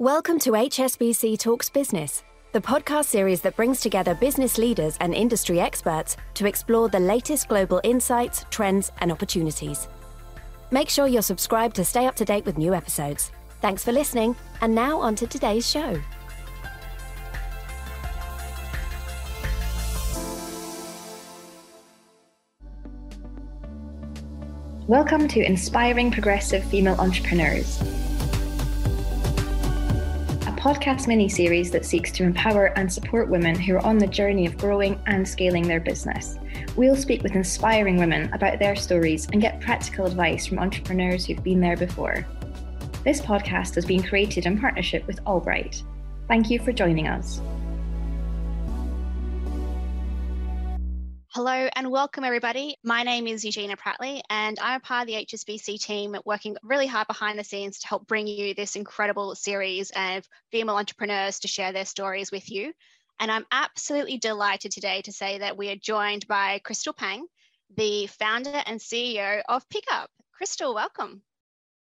Welcome to HSBC Talks Business, the podcast series that brings together business leaders and industry experts to explore the latest global insights, trends, and opportunities. Make sure you're subscribed to stay up to date with new episodes. Thanks for listening, and now on to today's show. Welcome to Inspiring Progressive Female Entrepreneurs podcast mini series that seeks to empower and support women who are on the journey of growing and scaling their business. We'll speak with inspiring women about their stories and get practical advice from entrepreneurs who've been there before. This podcast has been created in partnership with Albright. Thank you for joining us. Hello and welcome, everybody. My name is Eugenia Prattley, and I'm a part of the HSBC team working really hard behind the scenes to help bring you this incredible series of female entrepreneurs to share their stories with you. And I'm absolutely delighted today to say that we are joined by Crystal Pang, the founder and CEO of Pickupp. Crystal, welcome.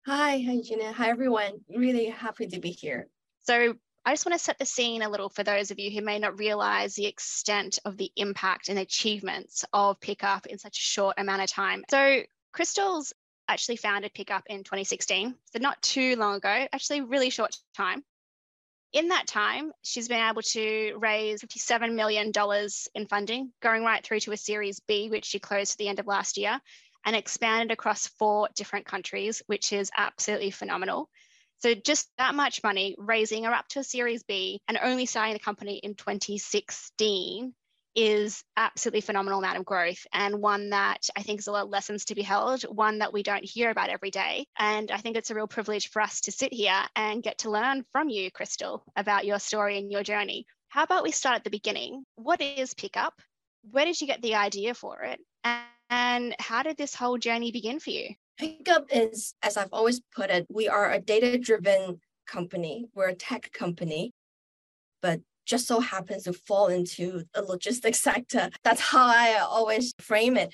Hi, hi, Eugenia. Hi, everyone. Really happy to be here. So, I just want to set the scene a little for those of you who may not realize the extent of the impact and achievements of Pickupp in such a short amount of time. So, Crystal's actually founded Pickupp in 2016, so not too long ago, actually, really short time. In that time, she's been able to raise $57 million in funding, going right through to a Series B, which she closed at the end of last year, and expanded across four different countries, which is absolutely phenomenal. So just that much money, raising her up to a Series B and only starting the company in 2016 is absolutely phenomenal amount of growth and one that I think is a lot of lessons to be held, one that we don't hear about every day. And I think it's a real privilege for us to sit here and get to learn from you, Crystal, about your story and your journey. How about we start at the beginning? What is Pickupp? Where did you get the idea for it? And how did this whole journey begin for you? Pickupp is, as I've always put it, we are a data driven company, we're a tech company, but just so happens to fall into the logistics sector. That's how I always frame it.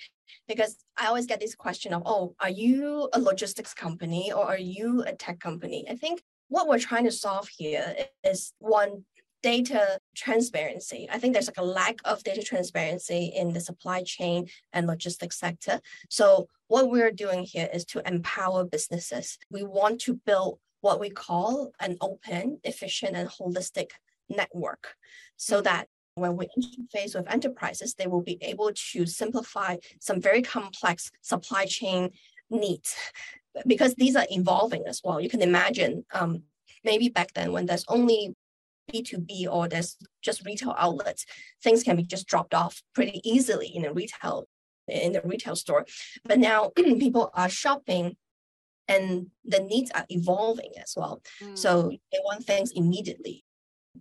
Because I always get this question of, oh, are you a logistics company or are you a tech company? I think what we're trying to solve here is one data transparency. I think there's like a lack of data transparency in the supply chain and logistics sector. So what we're doing here is to empower businesses. We want to build what we call an open, efficient, and holistic network so mm-hmm. that when we interface with enterprises, they will be able to simplify some very complex supply chain needs because these are evolving as well. You can imagine um, maybe back then when there's only B2B or there's just retail outlets, things can be just dropped off pretty easily in a retail in the retail store. But now people are shopping and the needs are evolving as well. Mm. So they want things immediately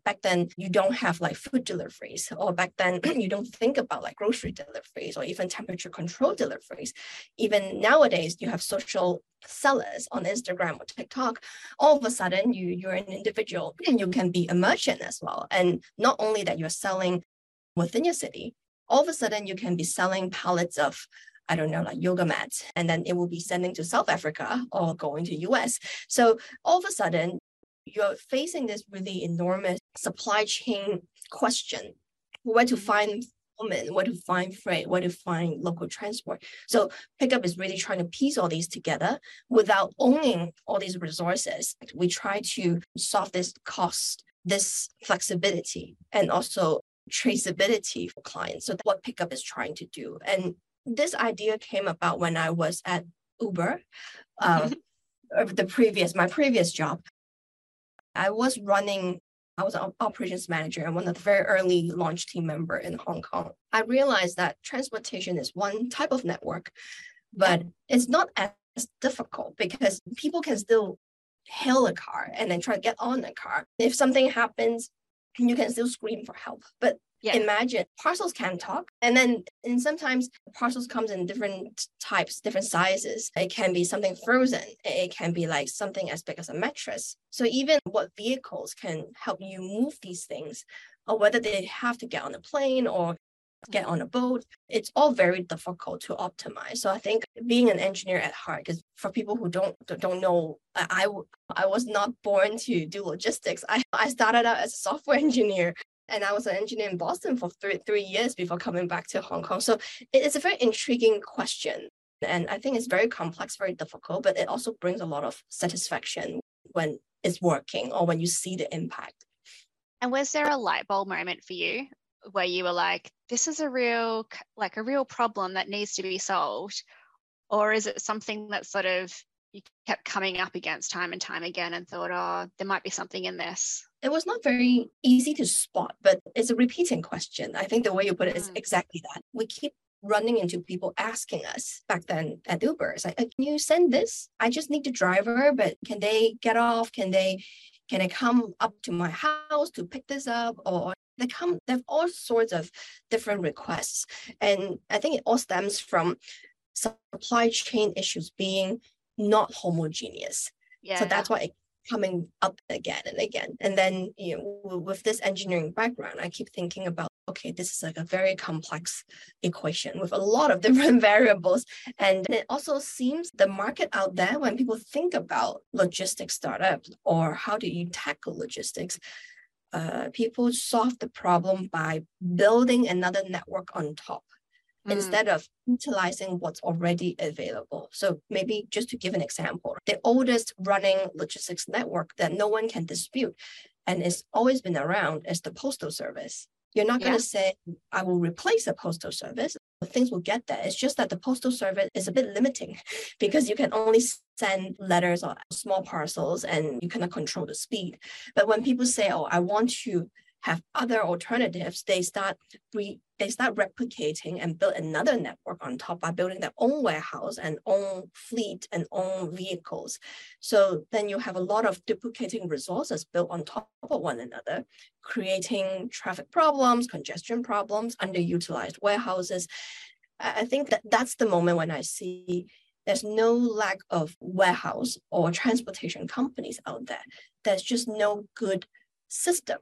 back then you don't have like food deliveries or back then you don't think about like grocery deliveries or even temperature control deliveries. Even nowadays you have social sellers on instagram or tiktok. All of a sudden you you're an individual and you can be a merchant as well. And not only that you're selling within your city all of a sudden you can be selling pallets of I don't know, like yoga mats, and then it will be sending to South Africa or going to US. So all of a sudden, you're facing this really enormous supply chain question where to find women, where to find freight, where to find local transport. So pickupp is really trying to piece all these together without owning all these resources. We try to solve this cost, this flexibility, and also traceability for clients. So what pickupp is trying to do. And this idea came about when I was at Uber. Um, the previous my previous job I was running, I was an operations manager and one of the very early launch team member in Hong Kong. I realized that transportation is one type of network, but it's not as difficult because people can still hail a car and then try to get on the car. If something happens, you can still scream for help. But yeah. Imagine parcels can talk. And then and sometimes parcels comes in different types, different sizes. It can be something frozen. It can be like something as big as a mattress. So even what vehicles can help you move these things, or whether they have to get on a plane or get on a boat. It's all very difficult to optimize. So I think being an engineer at heart, because for people who don't don't know, I, I was not born to do logistics. I, I started out as a software engineer and I was an engineer in Boston for three, three years before coming back to Hong Kong. So it's a very intriguing question. And I think it's very complex, very difficult, but it also brings a lot of satisfaction when it's working or when you see the impact. And was there a light bulb moment for you where you were like, this is a real, like a real problem that needs to be solved? Or is it something that sort of you kept coming up against time and time again and thought, oh, there might be something in this? It was not very easy to spot, but it's a repeating question. I think the way you put it is mm. exactly that. We keep running into people asking us back then at Uber, it's like, can you send this? I just need the driver, but can they get off? Can they can they come up to my house to pick this up? Or they come, they have all sorts of different requests. And I think it all stems from supply chain issues being not homogeneous. Yeah. So that's why it coming up again and again. And then, you know, with this engineering background, I keep thinking about, okay, this is like a very complex equation with a lot of different variables. And it also seems the market out there, when people think about logistics startups or how do you tackle logistics, uh, people solve the problem by building another network on top mm. instead of utilizing what's already available. So maybe just to give an example, the oldest running logistics network that no one can dispute and it's always been around is the postal service. You're not going to say, I will replace the postal service. Things will get there. It's just that the postal service is a bit limiting because you can only send letters or small parcels and you cannot control the speed. But when people say, oh, I want to have other alternatives, they start re, they start replicating and build another network on top by building their own warehouse and own fleet and own vehicles. So then you have a lot of duplicating resources built on top of one another, creating traffic problems, congestion problems, underutilized warehouses. I think that that's the moment when I see there's no lack of warehouse or transportation companies out there. There's just no good system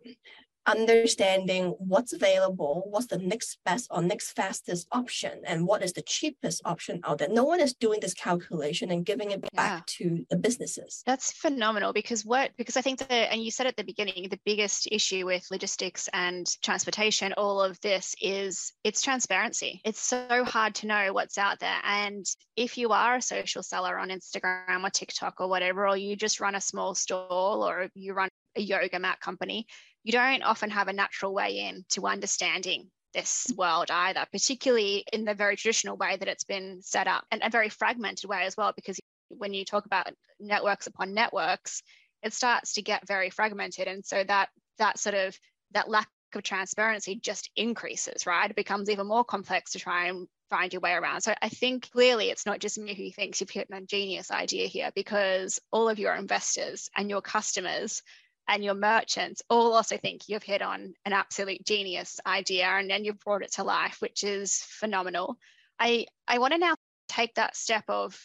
understanding what's available, what's the next best or next fastest option, and what is the cheapest option out there. No one is doing this calculation and giving it back yeah. to the businesses. That's phenomenal because what because I think that and you said at the beginning, the biggest issue with logistics and transportation, all of this is it's transparency. It's so hard to know what's out there. And if you are a social seller on Instagram or TikTok or whatever, or you just run a small stall or you run a yoga mat company, you don't often have a natural way in to understanding this world either, particularly in the very traditional way that it's been set up and a very fragmented way as well, because when you talk about networks upon networks, it starts to get very fragmented. And so that that sort of that lack of transparency just increases, right? It becomes even more complex to try and find your way around. So I think clearly it's not just me who thinks you've hit a genius idea here because all of your investors and your customers and your merchants all also think you've hit on an absolute genius idea and then you've brought it to life, which is phenomenal. I, I want to now take that step of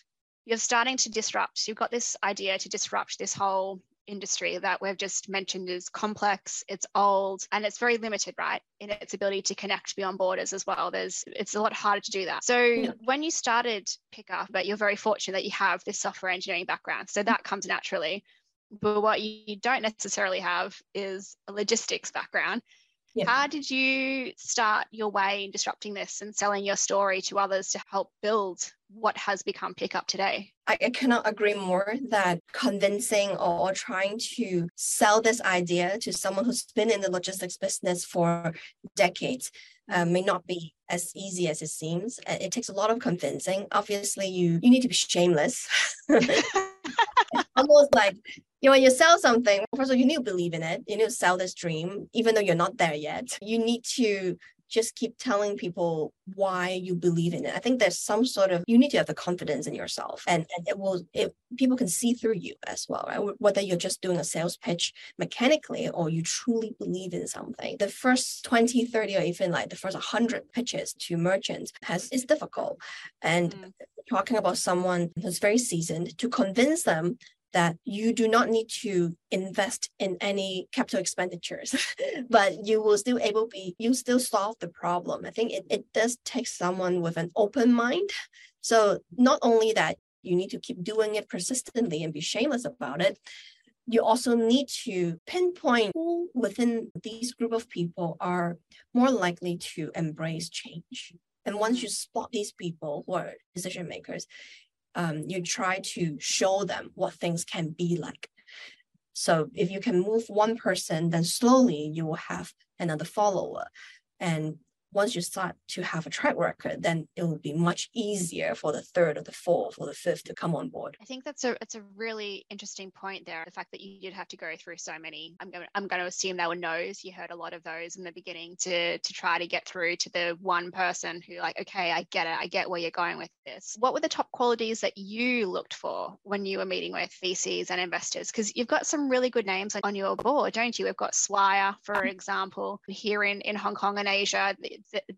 you're starting to disrupt. You've got this idea to disrupt this whole industry that we've just mentioned is complex, it's old, and it's very limited, right, in its ability to connect beyond borders as well. There's it's a lot harder to do that. So yeah. when you started Pickupp, but you're very fortunate that you have this software engineering background, so that comes naturally. But what you don't necessarily have is a logistics background. Yeah. How did you start your way in disrupting this and selling your story to others to help build what has become Pickupp today? I, I cannot agree more that convincing or, or trying to sell this idea to someone who's been in the logistics business for decades uh, may not be as easy as it seems. It takes a lot of convincing. Obviously, you you need to be shameless. almost like you know, when you sell something, first of all, you need to believe in it. You need to sell this dream, even though you're not there yet. You need to just keep telling people why you believe in it. I think there's some sort of you need to have the confidence in yourself, and, and it will it people can see through you as well, right? Whether you're just doing a sales pitch mechanically or you truly believe in something. The first 20, 30, or even like the first 100 pitches to merchants has is difficult, and mm. talking about someone who's very seasoned to convince them that you do not need to invest in any capital expenditures, but you will still able be you still solve the problem. I think it, it does take someone with an open mind. So not only that you need to keep doing it persistently and be shameless about it, you also need to pinpoint who within these group of people are more likely to embrace change. And once you mm. spot these people who are decision makers, um, you try to show them what things can be like. So if you can move one person, then slowly you will have another follower. And once you start to have a track record, then it will be much easier for the third or the fourth or the fifth to come on board. I think that's a it's a really interesting point there. The fact that you did have to go through so many. I'm going I'm going to assume they were no's. You heard a lot of those in the beginning to to try to get through to the one person who like, okay, I get it. I get where you're going with this. What were the top qualities that you looked for when you were meeting with VCs and investors? Because you've got some really good names on your board, don't you? We've got Swire, for mm. example, here in in Hong Kong and Asia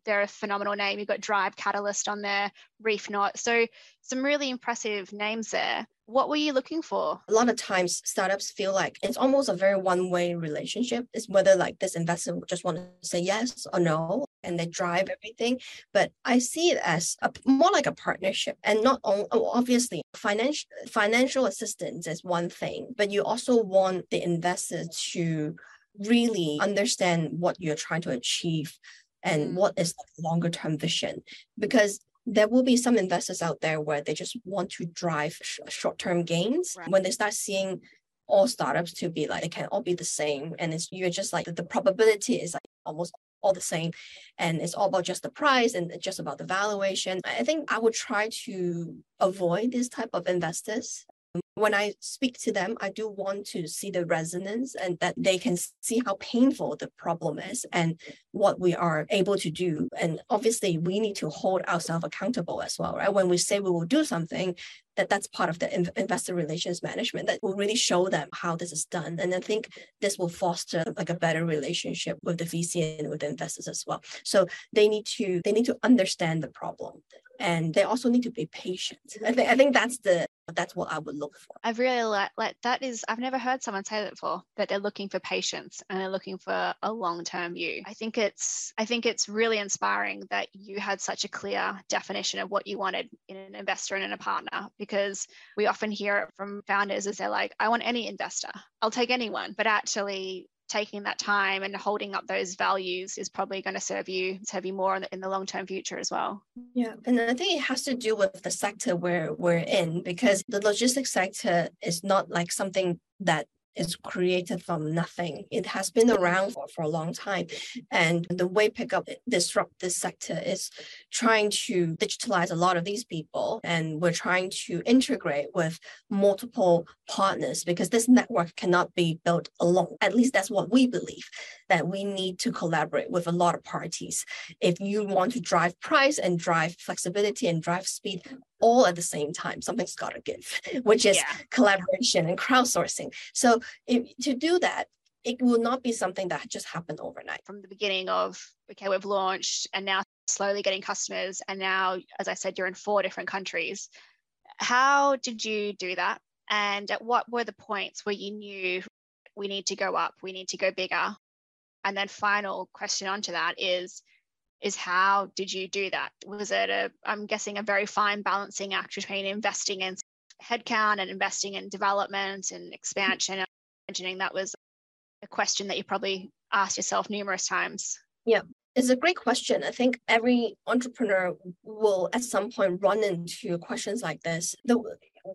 they're a phenomenal name. You've got Drive Catalyst on there, Reefknot. So some really impressive names there. What were you looking for? A lot of times startups feel like it's almost a very one-way relationship. It's whether like this investor just want to say yes or no and they drive everything. But I see it as a, more like a partnership and not only oh, obviously financial financial assistance is one thing, but you also want the investor to really understand what you're trying to achieve and mm. what is the longer term vision because there will be some investors out there where they just want to drive sh- short term gains right. when they start seeing all startups to be like they can all be the same and it's you're just like the probability is like almost all the same and it's all about just the price and just about the valuation i think i would try to avoid this type of investors when I speak to them, I do want to see the resonance and that they can see how painful the problem is and what we are able to do. And obviously, we need to hold ourselves accountable as well, right? When we say we will do something, that that's part of the investor relations management that will really show them how this is done. And I think this will foster like a better relationship with the VC and with the investors as well. So they need to they need to understand the problem and they also need to be patient. I think I think that's the that's what I would look for. I've really like like that is I've never heard someone say that before that they're looking for patience and they're looking for a long term view. I think it's I think it's really inspiring that you had such a clear definition of what you wanted in an investor and in a partner because we often hear it from founders as they're like I want any investor I'll take anyone but actually taking that time and holding up those values is probably going to serve you serve you more in the, in the long-term future as well. Yeah and i think it has to do with the sector where we're in because the logistics sector is not like something that is created from nothing. It has been around for, for a long time. And the way Pickupp disrupt this sector is trying to digitalize a lot of these people. And we're trying to integrate with multiple partners because this network cannot be built alone. At least that's what we believe, that we need to collaborate with a lot of parties. If you want to drive price and drive flexibility and drive speed, all at the same time. Something's got to give, which is yeah. collaboration and crowdsourcing. So if, to do that, it will not be something that just happened overnight. From the beginning of, okay, we've launched and now slowly getting customers. And now, as I said, you're in four different countries. How did you do that? And at what were the points where you knew we need to go up, we need to go bigger? And then, final question onto that is is how did you do that? Was it a, I'm guessing, a very fine balancing act between investing in headcount and investing in development and expansion? I'm imagining that was a question that you probably asked yourself numerous times. Yeah, it's a great question. I think every entrepreneur will at some point run into questions like this. The,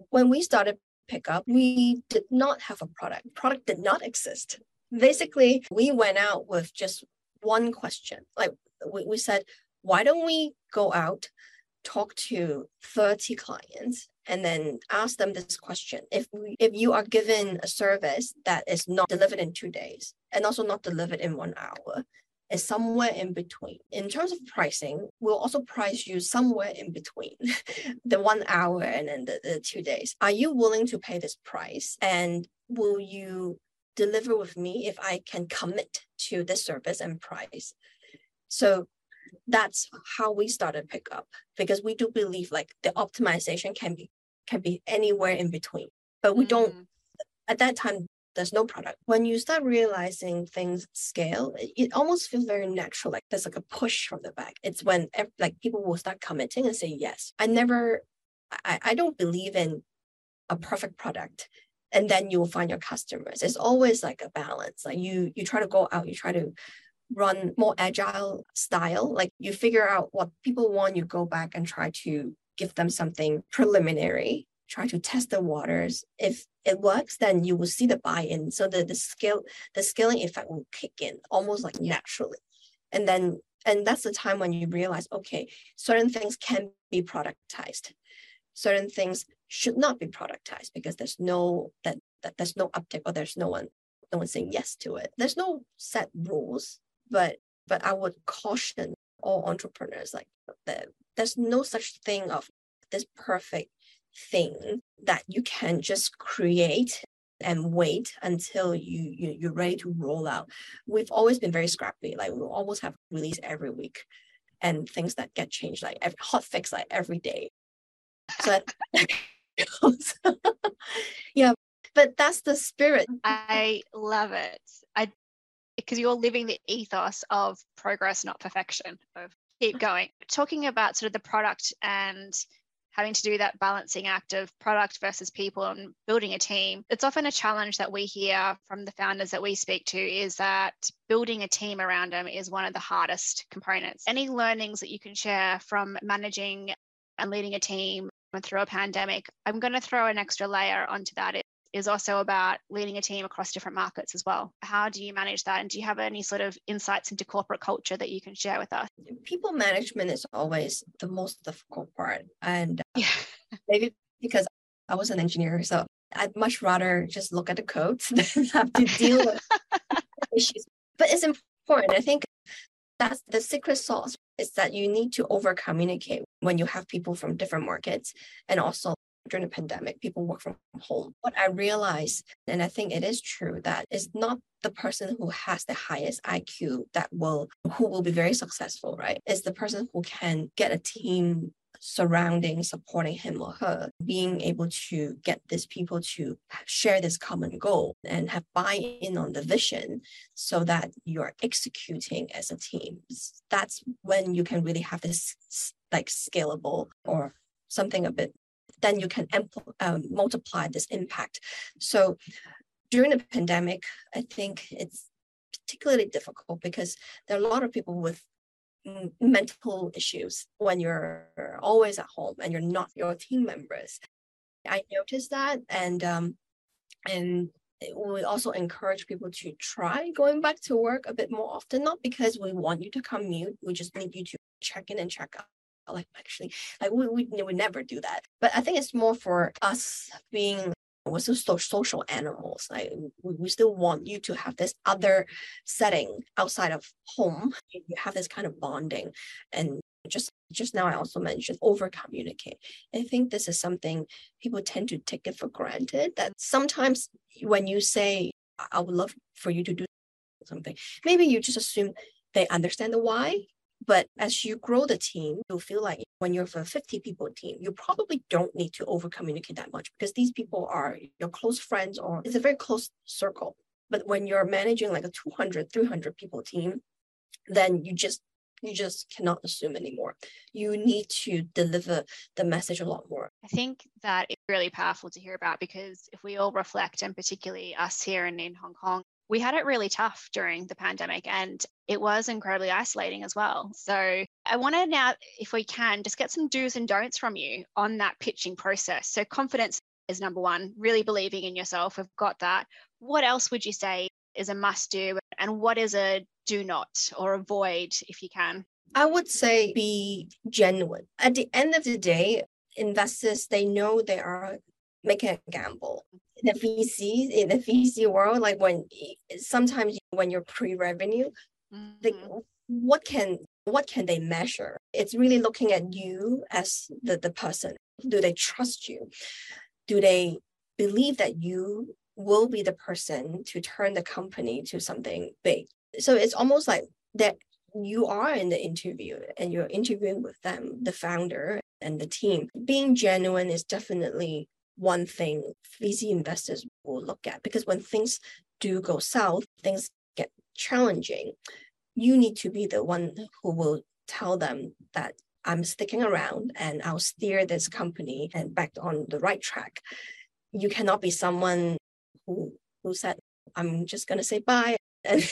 when we started Pickupp, we did not have a product. Product did not exist. Basically, we went out with just one question like we, we said, why don't we go out, talk to 30 clients, and then ask them this question. If we, if you are given a service that is not delivered in two days and also not delivered in one hour, is somewhere in between. In terms of pricing, we'll also price you somewhere in between the one hour and then the, the two days. Are you willing to pay this price? And will you deliver with me if I can commit to this service and price? So that's how we started pickupp because we do believe like the optimization can be can be anywhere in between but we mm. don't at that time there's no product. When you start realizing things scale, it, it almost feels very natural. Like there's like a push from the back. It's when like people will start committing and say yes. I never, I, I don't believe in a perfect product and then you will find your customers. It's always like a balance. Like you you try to go out, you try to run more agile style. Like you figure out what people want, you go back and try to give them something preliminary try to test the waters. If it works, then you will see the buy-in. So the, the scale, the scaling effect will kick in almost like naturally. And then and that's the time when you realize, okay, certain things can be productized. Certain things should not be productized because there's no that, that there's no uptick or there's no one no one saying yes to it. There's no set rules, but but I would caution all entrepreneurs like that there's no such thing of this perfect thing that you can just create and wait until you, you you're ready to roll out. We've always been very scrappy. Like we almost have release every week, and things that get changed like every, hot fix like every day. So yeah, but that's the spirit. I love it. I because you're living the ethos of progress, not perfection. Of keep going. Talking about sort of the product and having to do that balancing act of product versus people and building a team it's often a challenge that we hear from the founders that we speak to is that building a team around them is one of the hardest components any learnings that you can share from managing and leading a team through a pandemic i'm going to throw an extra layer onto that. It is also about leading a team across different markets as well. How do you manage that? And do you have any sort of insights into corporate culture that you can share with us? People management is always the most difficult part. And uh, yeah. maybe because I was an engineer, so I'd much rather just look at the codes than have to deal with issues. But it's important. I think that's the secret sauce is that you need to over communicate when you have people from different markets and also during the pandemic, people work from home. What I realized, and I think it is true, that it's not the person who has the highest IQ that will who will be very successful, right? It's the person who can get a team surrounding, supporting him or her, being able to get these people to share this common goal and have buy-in on the vision so that you're executing as a team. That's when you can really have this like scalable or something a bit then you can um, multiply this impact. So during the pandemic, I think it's particularly difficult because there are a lot of people with mental issues when you're always at home and you're not your team members. I noticed that, and um, and we also encourage people to try going back to work a bit more often. Not because we want you to commute, we just need you to check in and check out like actually like we, we would never do that but i think it's more for us being we're still social animals like we, still want you to have this other setting outside of home. You have this kind of bonding. And just just now i also mentioned over communicate i think this is something people tend to take it for granted that sometimes when you say i would love for you to do something maybe you just assume they understand the why but as you grow the team, you'll feel like when you're a 50 people team, you probably don't need to over communicate that much because these people are your close friends or it's a very close circle. But when you're managing like a 200, 300 people team, then you just you just cannot assume anymore. You need to deliver the message a lot more. I think that it's really powerful to hear about because if we all reflect, and particularly us here in, in Hong Kong, we had it really tough during the pandemic and it was incredibly isolating as well. So I want to now, if we can, just get some do's and don'ts from you on that pitching process. So confidence is number one, really believing in yourself. We've got that. What else would you say is a must do and what is a do not or avoid if you can? I would say be genuine. At the end of the day, investors, they know they are making a gamble the VC in the VC world, like when sometimes when you're pre-revenue, mm-hmm. what can what can they measure? It's really looking at you as the, the person. Do they trust you? Do they believe that you will be the person to turn the company to something big? So it's almost like that you are in the interview and you're interviewing with them, the founder and the team. Being genuine is definitely one thing VC investors will look at because when things do go south, things get challenging. You need to be the one who will tell them that I'm sticking around and I'll steer this company and back on the right track. You cannot be someone who who said, I'm just gonna say bye and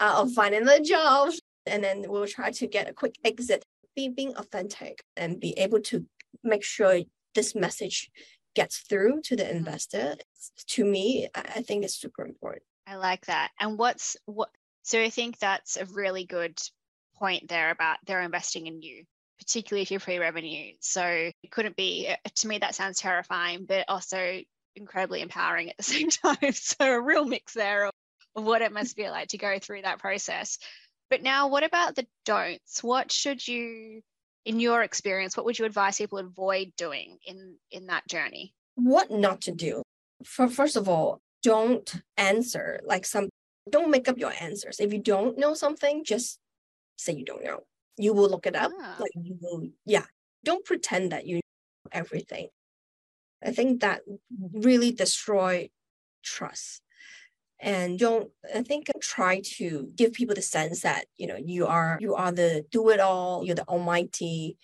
I'll find another job and then we'll try to get a quick exit. Be being authentic and be able to make sure this message gets through to the mm-hmm. investor. To me, I think it's super important. I like that. And what's what so I think that's a really good point there about they're investing in you particularly if you're pre-revenue. So it couldn't be, uh, to me, that sounds terrifying, but also incredibly empowering at the same time. So a real mix there of, of what it must feel like to go through that process. But now, what about the don'ts? What should you, in your experience, what would you advise people avoid doing in in that journey? What not to do? For first of all, don't answer like some. Don't make up your answers. If you don't know something, just say you don't know you will look it up ah. like you will yeah don't pretend that you know everything i think that really destroy trust and don't i think try to give people the sense that you know you are you are the do it all you're the almighty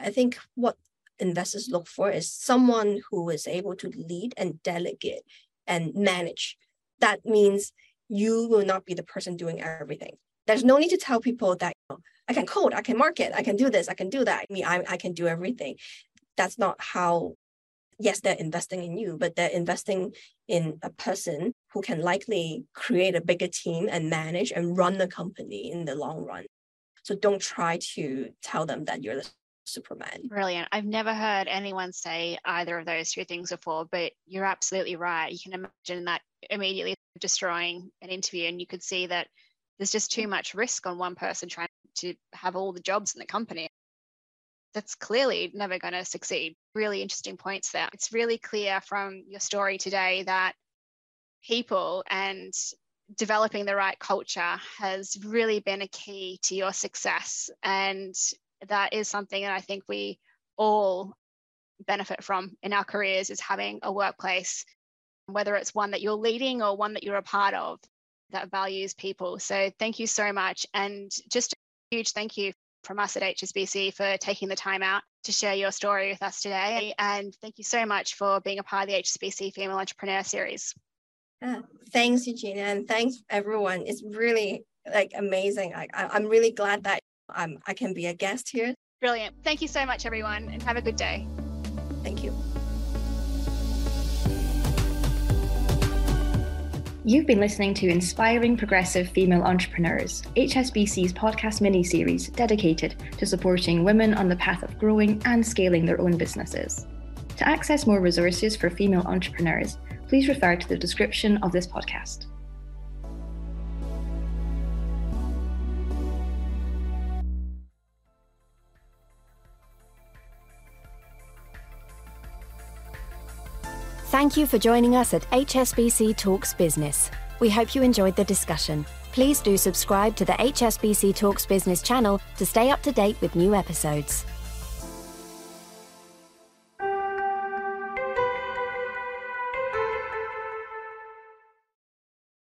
i think what investors look for is someone who is able to lead and delegate and manage that means you will not be the person doing everything there's no need to tell people that you know, I can code, I can market, I can do this, I can do that. I mean, I, I can do everything. That's not how, yes, they're investing in you, but they're investing in a person who can likely create a bigger team and manage and run the company in the long run. So don't try to tell them that you're the Superman. Brilliant. I've never heard anyone say either of those two things before, but you're absolutely right. You can imagine that immediately destroying an interview, and you could see that there's just too much risk on one person trying to have all the jobs in the company. That's clearly never going to succeed. Really interesting points there. It's really clear from your story today that people and developing the right culture has really been a key to your success. And that is something that I think we all benefit from in our careers is having a workplace, whether it's one that you're leading or one that you're a part of that values people. So thank you so much. And just a huge thank you from us at HSBC for taking the time out to share your story with us today. And thank you so much for being a part of the HSBC Female Entrepreneur Series. Yeah, thanks, Eugenia, and thanks everyone. It's really like amazing. I, I'm really glad that um, I can be a guest here. Brilliant. Thank you so much, everyone, and have a good day. Thank you. You've been listening to Inspiring Progressive Female Entrepreneurs, HSBC's podcast mini series dedicated to supporting women on the path of growing and scaling their own businesses. To access more resources for female entrepreneurs, please refer to the description of this podcast. Thank you for joining us at HSBC Talks Business. We hope you enjoyed the discussion. Please do subscribe to the HSBC Talks Business channel to stay up to date with new episodes.